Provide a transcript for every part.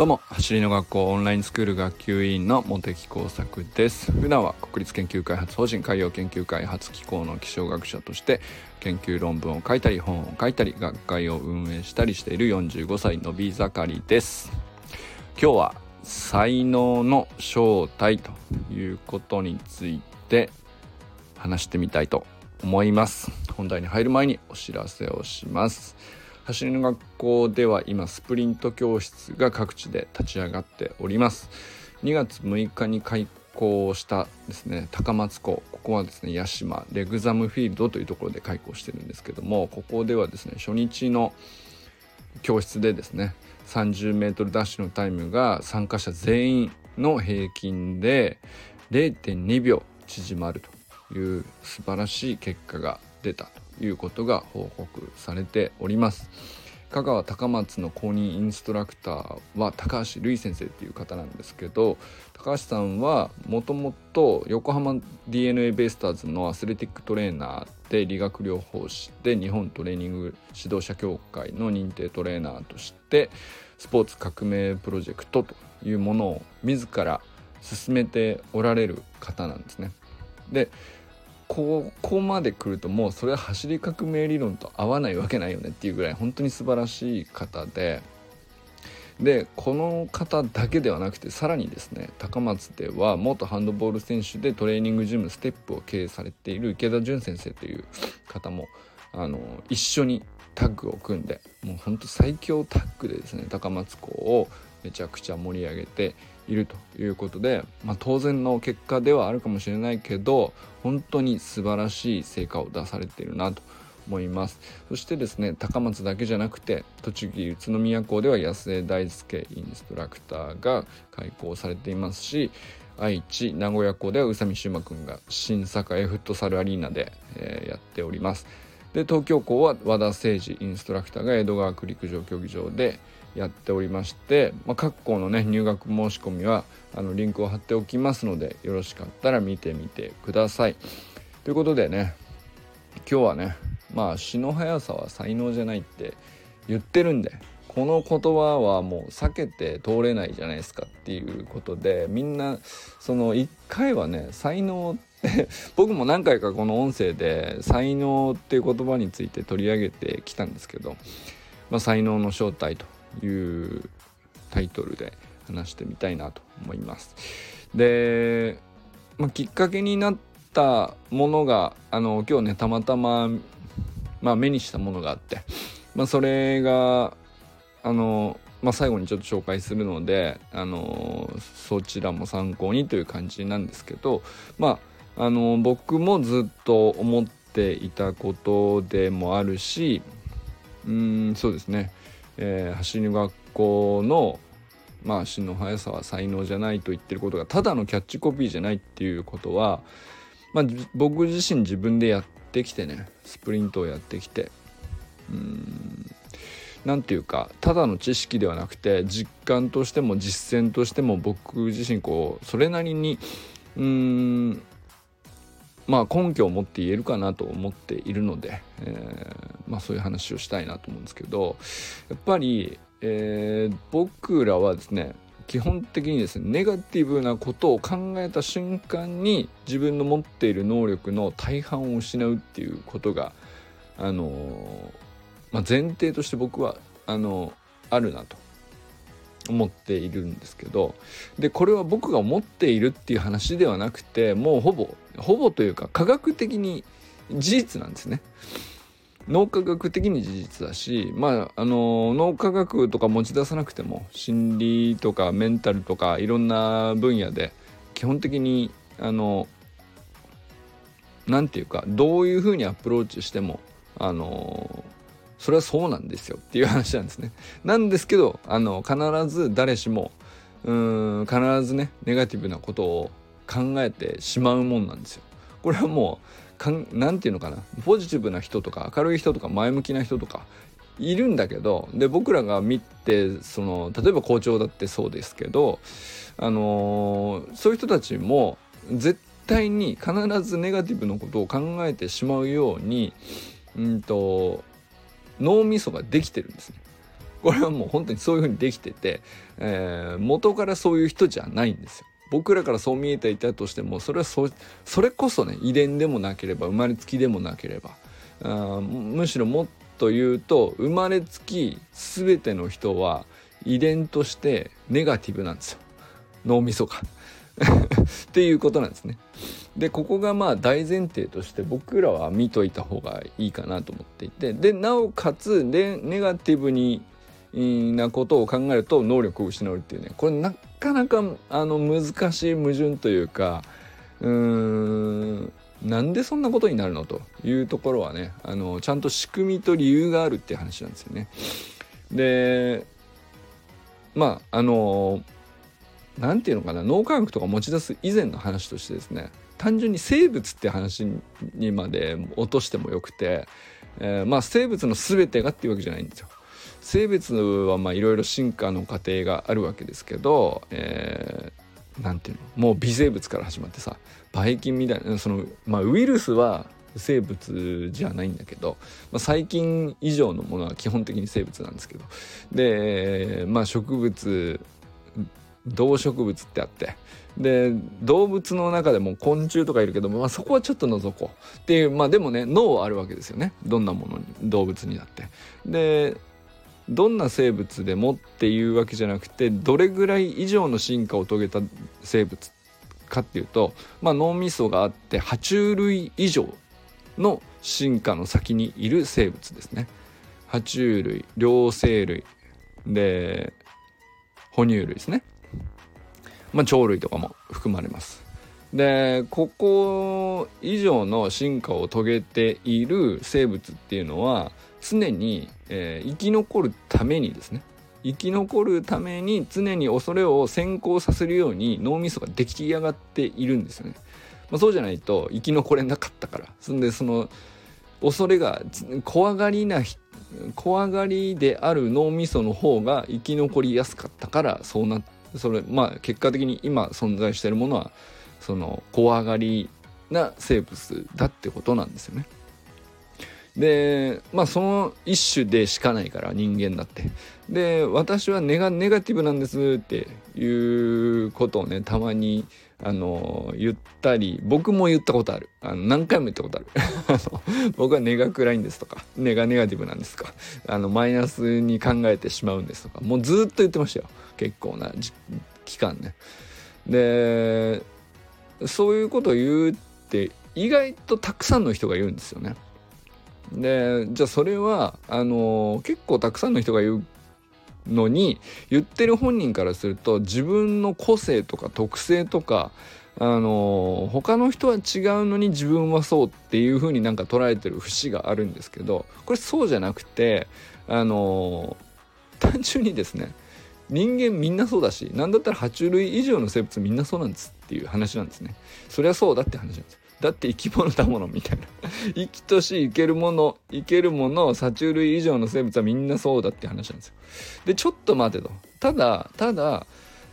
どうも走りの学校オンラインスクール学級委員の茂木耕作です。普段は国立研究開発法人海洋研究開発機構の気象学者として研究論文を書いたり本を書いたり学会を運営したりしている45歳のび盛りです。今日は才能の正体ということについて話してみたいと思います。本題に入る前にお知らせをします。走りの学校では今スプリント教室が各地で立ち上がっております。2月6日に開校したですね高松校ここはですね屋島レグザムフィールドというところで開校してるんですけどもここではですね初日の教室でですね 30m ダッシュのタイムが参加者全員の平均で0.2秒縮まるという素晴らしい結果が出たと。いうことが報告されております香川高松の公認インストラクターは高橋瑠衣先生っていう方なんですけど高橋さんはもともと横浜 d n a ベイスターズのアスレティックトレーナーで理学療法士で日本トレーニング指導者協会の認定トレーナーとしてスポーツ革命プロジェクトというものを自ら進めておられる方なんですね。でここまで来るともうそれは走り革命理論と合わないわけないよねっていうぐらい本当に素晴らしい方ででこの方だけではなくてさらにですね高松では元ハンドボール選手でトレーニングジムステップを経営されている池田純先生という方もあの一緒にタッグを組んでもうほんと最強タッグでですね高松校をめちゃくちゃ盛り上げているということで、まあ、当然の結果ではあるかもしれないけど本当に素晴らしい成果を出されているなと思います。そしてですね高松だけじゃなくて栃木宇都宮校では安江大輔インストラクターが開講されていますし愛知名古屋校では宇佐美修馬くんが新栄フットサルアリーナで、えー、やっております。で東京校は和田誠二インストラクターが江戸川区陸上競技場でやっておりまして、まあ、各校のね入学申し込みはあのリンクを貼っておきますのでよろしかったら見てみてください。ということでね今日はねまあ詩の速さは才能じゃないって言ってるんでこの言葉はもう避けて通れないじゃないですかっていうことでみんなその一回はね才能って 僕も何回かこの音声で才能っていう言葉について取り上げてきたんですけど、まあ、才能の正体というタイトルで話してみたいなと思います。で、まあ、きっかけになったものがあの今日ねたまたま、まあ、目にしたものがあって、まあ、それがあの、まあ、最後にちょっと紹介するのであのそちらも参考にという感じなんですけどまああの僕もずっと思っていたことでもあるしうんそうですねえー、走り学校のまあ足の速さは才能じゃないと言ってることがただのキャッチコピーじゃないっていうことは、まあ、僕自身自分でやってきてねスプリントをやってきてうん何て言うかただの知識ではなくて実感としても実践としても僕自身こうそれなりにうんまあ根拠を持って言えるかなと思っているので、えー、まあ、そういう話をしたいなと思うんですけどやっぱり、えー、僕らはですね基本的にですねネガティブなことを考えた瞬間に自分の持っている能力の大半を失うっていうことがあのまあ、前提として僕はあのあるなと。思っているんですけどでこれは僕が思っているっていう話ではなくてもうほぼほぼというか科学的に事実なんですね。脳科学的に事実だしまああの脳科学とか持ち出さなくても心理とかメンタルとかいろんな分野で基本的にあの何て言うかどういうふうにアプローチしてもあのそれはそうなんですよっていう話なんですね。なんですけどあの必ず誰しもうん必ずねネガティブなことを考えてしまうもんなんですよ。これはもう何て言うのかなポジティブな人とか明るい人とか前向きな人とかいるんだけどで僕らが見てその例えば校長だってそうですけどあのー、そういう人たちも絶対に必ずネガティブなことを考えてしまうようにうんと脳みそができてるんですね。これはもう本当にそういうふうにできてて、えー、元からそういう人じゃないんですよ。僕らからそう見えていたとしてもそれはそれこそね遺伝でもなければ生まれつきでもなければあむしろもっと言うと生まれつき全ての人は遺伝としてネガティブなんですよ脳みそが っていうことなんですね。でここがまあ大前提として僕らは見といた方がいいかなと思っていてでなおかつでネガティブになことを考えると能力を失うっていうねこれなかなかあの難しい矛盾というかうーんなんでそんなことになるのというところはねあのちゃんと仕組みと理由があるって話なんですよね。でまああの何て言うのかな脳科学とか持ち出す以前の話としてですね単純に生物って話にまで落としてもよくて、えー、まあ生物の全てがっていうわけじゃないんですよ。生物はまあいろいろ進化の過程があるわけですけど、えー、なんていうのもう微生物から始まってさばい菌みたいなその、まあ、ウイルスは生物じゃないんだけど、まあ、細菌以上のものは基本的に生物なんですけどでまあ植物動植物ってあってで動物の中でも昆虫とかいるけど、まあ、そこはちょっと除こうっていうまあでもね脳はあるわけですよねどんなものに動物になって。でどんな生物でもっていうわけじゃなくてどれぐらい以上の進化を遂げた生物かっていうと、まあ、脳みそがあって爬虫類以上の進化の先にいる生物ですね。爬虫類両生類で哺乳類ですね。まあ、鳥類とかも含まれます。でここ以上の進化を遂げている生物っていうのは常に、えー、生き残るためにですね生き残るために常に恐れを先行させるように脳みそが出来上がっているんですよね。まあ、そうじゃないと生き残れなかったから。そんでその恐れが怖がりな怖がりである脳みその方が生き残りやすかったからそうなっそれまあ結果的に今存在しているものはその怖がりな生物だってことなんですよね。でまあその一種でしかないから人間だって。で私はネガネガティブなんですっていうことをねたまにあの言ったり僕も言ったことある。あの何回も言ったことある。僕は根が暗いんですとか根がネガティブなんですとかあのマイナスに考えてしまうんですとかもうずっと言ってましたよ。結構な期間ね。でそういうことを言うって意外とたくさんの人が言うんですよね。でじゃあそれはあの結構たくさんの人が言うのに言ってる本人からすると自分の個性とか特性とかあの他の人は違うのに自分はそうっていう風になんか捉えてる節があるんですけどこれそうじゃなくてあの単純にですね人間みんなそうだし何だったら爬虫類以上の生物みんなそうなんですっていう話なんですね。それはそうだって話なんです。だって生き物だものみたいな。生きとし生けるもの生けるもの爬虫類以上の生物はみんなそうだって話なんですよ。でちょっと待てと。ただただ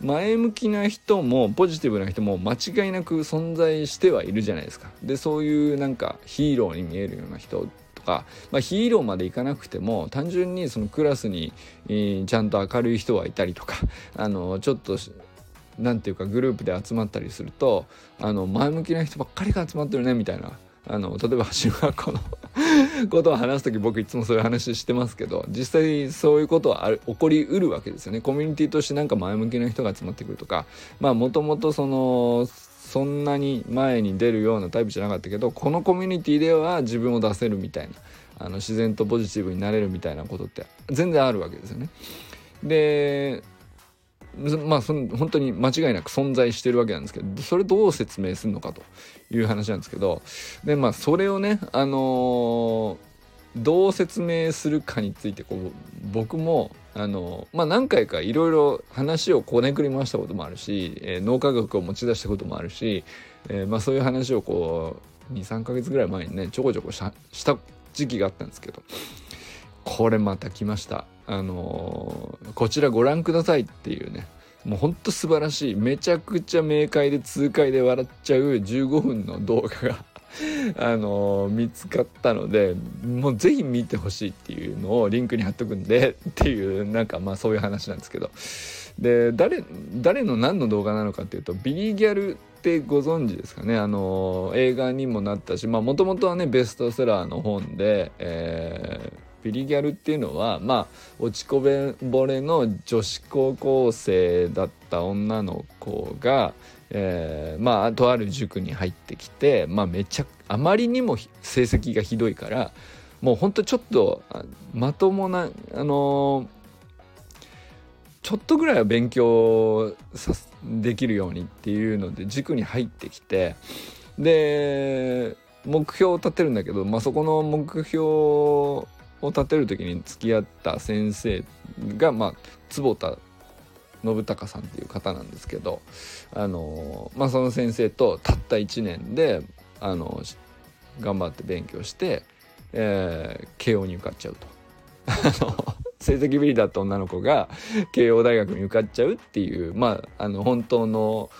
前向きな人もポジティブな人も間違いなく存在してはいるじゃないですか。でそういうなんかヒーローに見えるような人とか、まあ、ヒーローまでいかなくても単純にそのクラスに、えー、ちゃんと明るい人はいたりとか あのちょっと何ていうかグループで集まったりするとあの前向きな人ばっかりが集まってるねみたいな。あの例えば橋学校の ことを話す時僕いつもそういう話してますけど実際そういうことはある起こりうるわけですよね。コミュニティとしてなんか前向きな人が集まってくるとかまあもともとそのそんなに前に出るようなタイプじゃなかったけどこのコミュニティでは自分を出せるみたいなあの自然とポジティブになれるみたいなことって全然あるわけですよね。でまあその本当に間違いなく存在してるわけなんですけどそれどう説明するのかという話なんですけどでまあそれをねあのー、どう説明するかについてこう僕もあのまあ何回かいろいろ話をこねくり回したこともあるし、えー、脳科学を持ち出したこともあるし、えー、まあそういう話をこう23ヶ月ぐらい前にねちょこちょこした時期があったんですけどこれまた来ました。あのー、こちらご覧くださいっていうねもうほんと素晴らしいめちゃくちゃ明快で痛快で笑っちゃう15分の動画があの見つかったのでもうぜひ見てほしいっていうのをリンクに貼っとくんで っていうなんかまあそういう話なんですけど。で誰誰の何の動画なのかっていうとビリギャルってご存知ですかね？あの映画にもなったしまあもともとはねベストセラーの本で、えービリギャルっていうのはまあ落ちこぼれの女子高校生だった女の子が、えー、まあとある塾に入ってきて、まあ、めちゃあまりにも成績がひどいからもうほんとちょっとまともなあのー、ちょっとぐらいは勉強できるようにっていうので塾に入ってきてで目標を立てるんだけど、まあ、そこの目標を立てる時に付き合った先生が、まあ、坪田信孝さんっていう方なんですけどあの、まあ、その先生とたった1年であの頑張って勉強して、えー、慶応に受かっちゃうと。成績ビリだった女の子が慶応大学に受かっちゃうっていうまああの本当の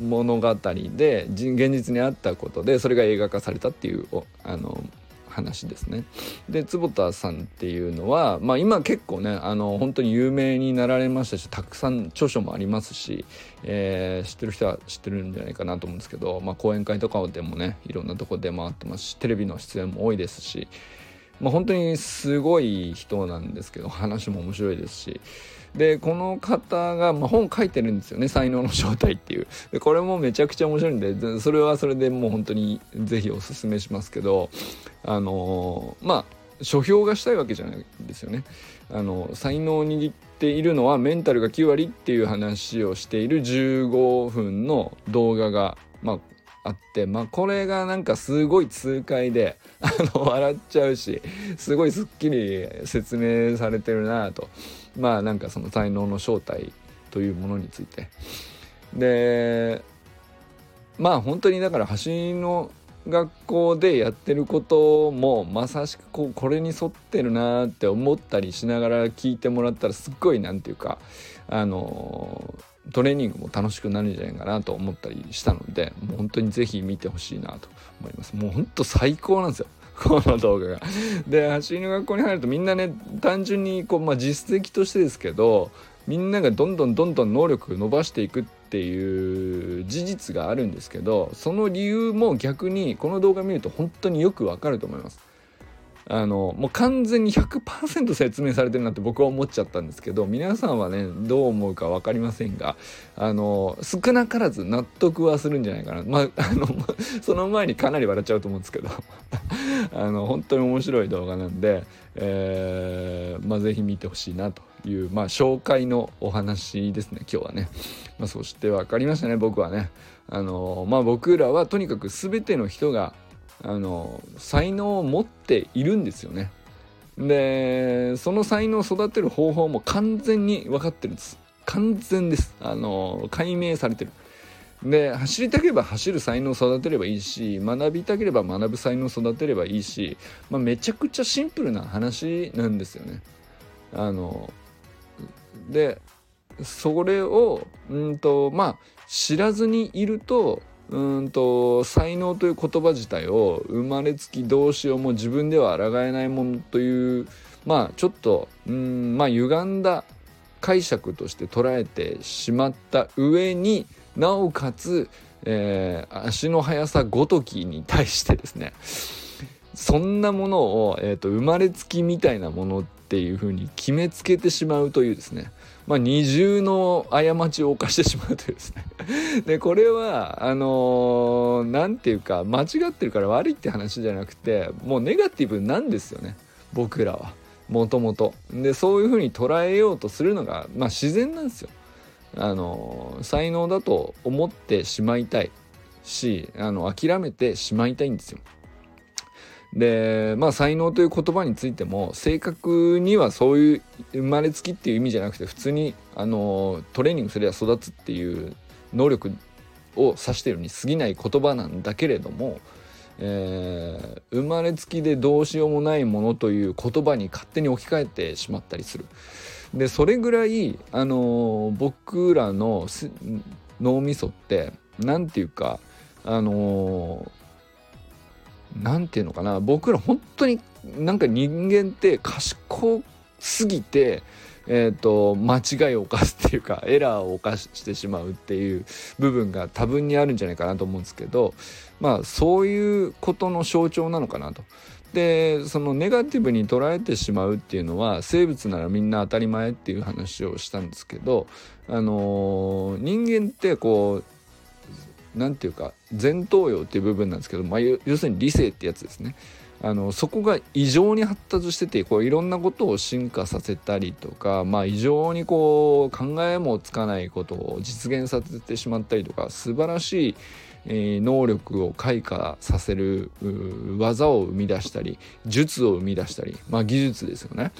物語で現実にあったことでそれが映画化されたっていうあの話ですね。で坪田さんっていうのは、まあ、今結構ねあの本当に有名になられましたしたくさん著書もありますし、えー、知ってる人は知ってるんじゃないかなと思うんですけど、まあ、講演会とかでもねいろんなとこ出回ってますしテレビの出演も多いですし、まあ、本当にすごい人なんですけど話も面白いですし。でこの方が、まあ、本書いてるんですよね「才能の正体」っていうでこれもめちゃくちゃ面白いんでそれはそれでもう本当に是非おすすめしますけどあのー、まあ書評がしたいわけじゃないんですよね。あの才能を握っているのはメンタルが9割っていう話をしている15分の動画が、まあ、あって、まあ、これがなんかすごい痛快であの笑っちゃうしすごいすっきり説明されてるなと。まあなんかその才能の正体というものについて。でまあ本当にだから橋の学校でやってることもまさしくこうこれに沿ってるなって思ったりしながら聞いてもらったらすっごい何て言うかあのトレーニングも楽しくなるんじゃないかなと思ったりしたのでもう本当に是非見てほしいなと思います。もう本当最高なんですよ。この動画が。で走りの学校に入るとみんなね単純にこう、まあ、実績としてですけどみんながどんどんどんどん能力伸ばしていくっていう事実があるんですけどその理由も逆にこの動画見ると本当によくわかると思います。あのもう完全に100%説明されてるなって僕は思っちゃったんですけど皆さんはねどう思うか分かりませんがあの少なからず納得はするんじゃないかな。まああの その前にかなり笑っちゃうと思うんですけど。あの本当に面白い動画なんで、えー、まあ、是非見てほしいなという、まあ、紹介のお話ですね今日はね、まあ、そして分かりましたね僕はね。あのまあ僕らはとにかく全ての人があの才能を持っているんですよね。でその才能を育てる方法も完全に分かってるんです。完全です。あの解明されてる。で走りたければ走る才能を育てればいいし学びたければ学ぶ才能を育てればいいし、まあ、めちゃくちゃシンプルな話なんですよね。あのでそれをうんとまあ知らずにいるとうんと才能という言葉自体を生まれつきどうしようも自分では抗えないものというまあちょっとうんまあ歪んだ解釈として捉えてしまった上になおかつ、えー、足の速さごときに対してですねそんなものを、えーと、生まれつきみたいなものっていうふうに決めつけてしまうというですねまあ、二重の過ちを犯してしまうというですね でこれはあの何、ー、て言うか間違ってるから悪いって話じゃなくてもうネガティブなんですよね僕らはもともと。でそういうふうに捉えようとするのが、まあ、自然なんですよ。あのー、才能だと思ってしまいたいしあの諦めてしまいたいんですよ。でまあ才能という言葉についても正確にはそういう生まれつきっていう意味じゃなくて普通にあのトレーニングすれば育つっていう能力を指してるに過ぎない言葉なんだけれども、えー、生まれつきでどうしようもないものという言葉に勝手に置き換えてしまったりする。でそれぐらい、あの僕らの脳みそって何て言うか、あの何て言うのかな僕ら本当になんか人間って賢すぎてえーと、間違いを犯すっていうか エラーを犯してしまうっていう部分が多分にあるんじゃないかなと思うんですけどまあそういうことの象徴なのかなと。でそのネガティブに捉えてしまうっていうのは生物ならみんな当たり前っていう話をしたんですけど、あのー、人間ってこう何て言うか前頭葉っていう部分なんですけど、まあ、要するに理性ってやつですね。あのそこが異常に発達しててこういろんなことを進化させたりとか、まあ、異常にこう考えもつかないことを実現させてしまったりとか素晴らしい、えー、能力を開花させる技を生み出したり術を生み出したり、まあ、技術ですよね。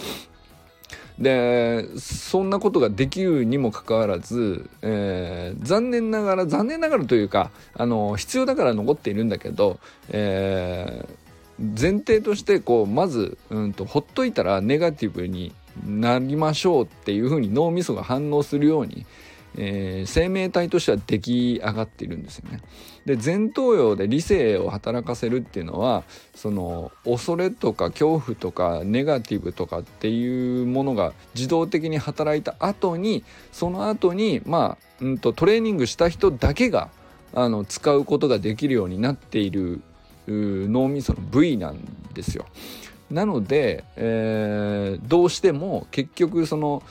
でそんなことができるにもかかわらず、えー、残念ながら残念ながらというかあの必要だから残っているんだけど、えー前提としてこうまず、うんと、ほっといたらネガティブになりましょうっていうふうに脳みそが反応するように、えー、生命体としては出来上がっているんですよね。で前頭葉で理性を働かせるっていうのはその恐れとか恐怖とかネガティブとかっていうものが自動的に働いた後にその後にまあ、うんとトレーニングした人だけがあの使うことができるようになっている脳みその部位なんですよ。なので、えー、どうしても結局その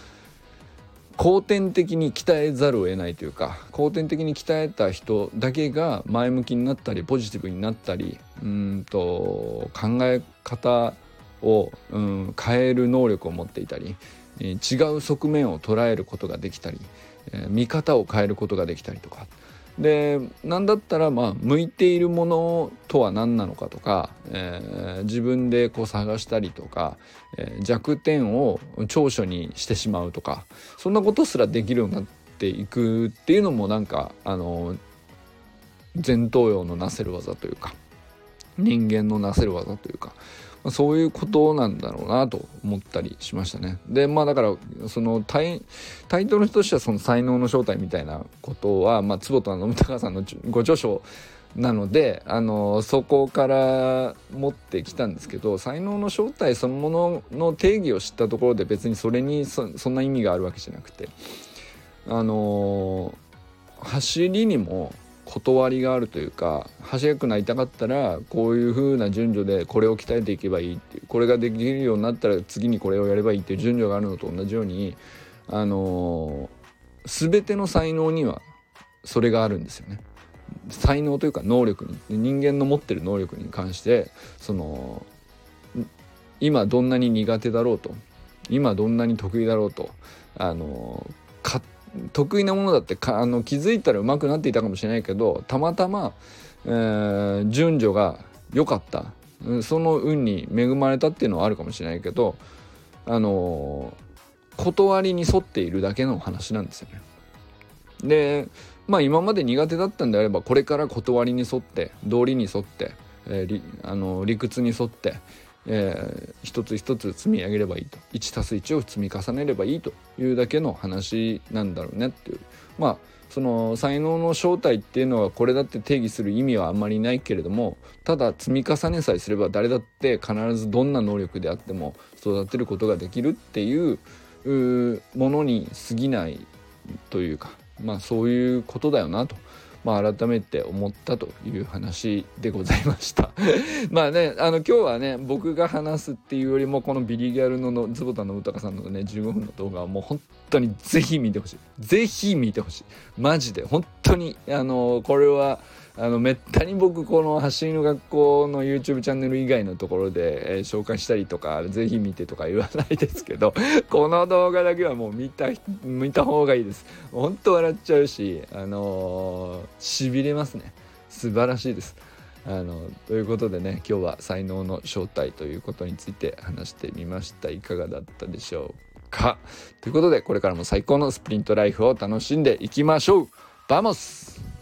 後天的に鍛えざるを得ないというか後天的に鍛えた人だけが前向きになったりポジティブになったりうんと考え方を、うん、変える能力を持っていたり、え、違う側面を捉えることができたり、え、見方を変えることができたりとかで何だったらまあ向いているものとは何なのかとか、えー、自分でこう探したりとか、えー、弱点を長所にしてしまうとかそんなことすらできるようになっていくっていうのもなんかあの前頭葉のなせる技というか人間のなせる技というかまあ、そういうことなんだろうなと思ったりしましたね。でまあだからそのタイタイトルとしてはその才能の正体みたいなことは、まあ、坪田信孝さんのご著書なのであのそこから持ってきたんですけど才能の正体そのものの定義を知ったところで別にそれにそんな意味があるわけじゃなくてあの走りにも断りがあるというか速くなりたかったらこういう風な順序でこれを鍛えていけばいいっていうこれができるようになったら次にこれをやればいいっていう順序があるのと同じようにあのー、全ての才能にはそれがあるんですよね。才能というか能力に人間の持ってる能力に関してその今どんなに苦手だろうと今どんなに得意だろうとあの勝得意なものだってあの気づいたら上手くなっていたかもしれないけどたまたま、えー、順序が良かったその運に恵まれたっていうのはあるかもしれないけどあの断りに沿っているだけの話なんですよね。でまあ今まで苦手だったんであればこれから断りに沿って道理に沿って、えー、あの理屈に沿って、えー、一つ一つ積み上げればいいと 1+1 を積み重ねればいいというだけの話なんだろうねっていうまあその才能の正体っていうのはこれだって定義する意味はあんまりないけれどもただ積み重ねさえすれば誰だって必ずどんな能力であっても育てることができるっていうものに過ぎないというかまあそういうことだよなと。まあ、改めて思ったという話でございました。まあねあの今日はね僕が話すっていうよりもこのビリギャルのの坪田信孝さんのね15分の動画はもう本当にぜひ見てほしい。ぜひ見てほしい。マジで本当にあのこれはあのめったに僕この走りの学校の YouTube チャンネル以外のところで、えー、紹介したりとかぜひ見てとか言わないですけど この動画だけはもう見た見た方がいいです。本当笑っちゃうしあのし、びれますね。素晴らしいです。あのということでね今日は才能の正体ということについて話してみました。いかがだったでしょうか？ということでこれからも最高のスプリントライフを楽しんでいきましょう。 Vamos。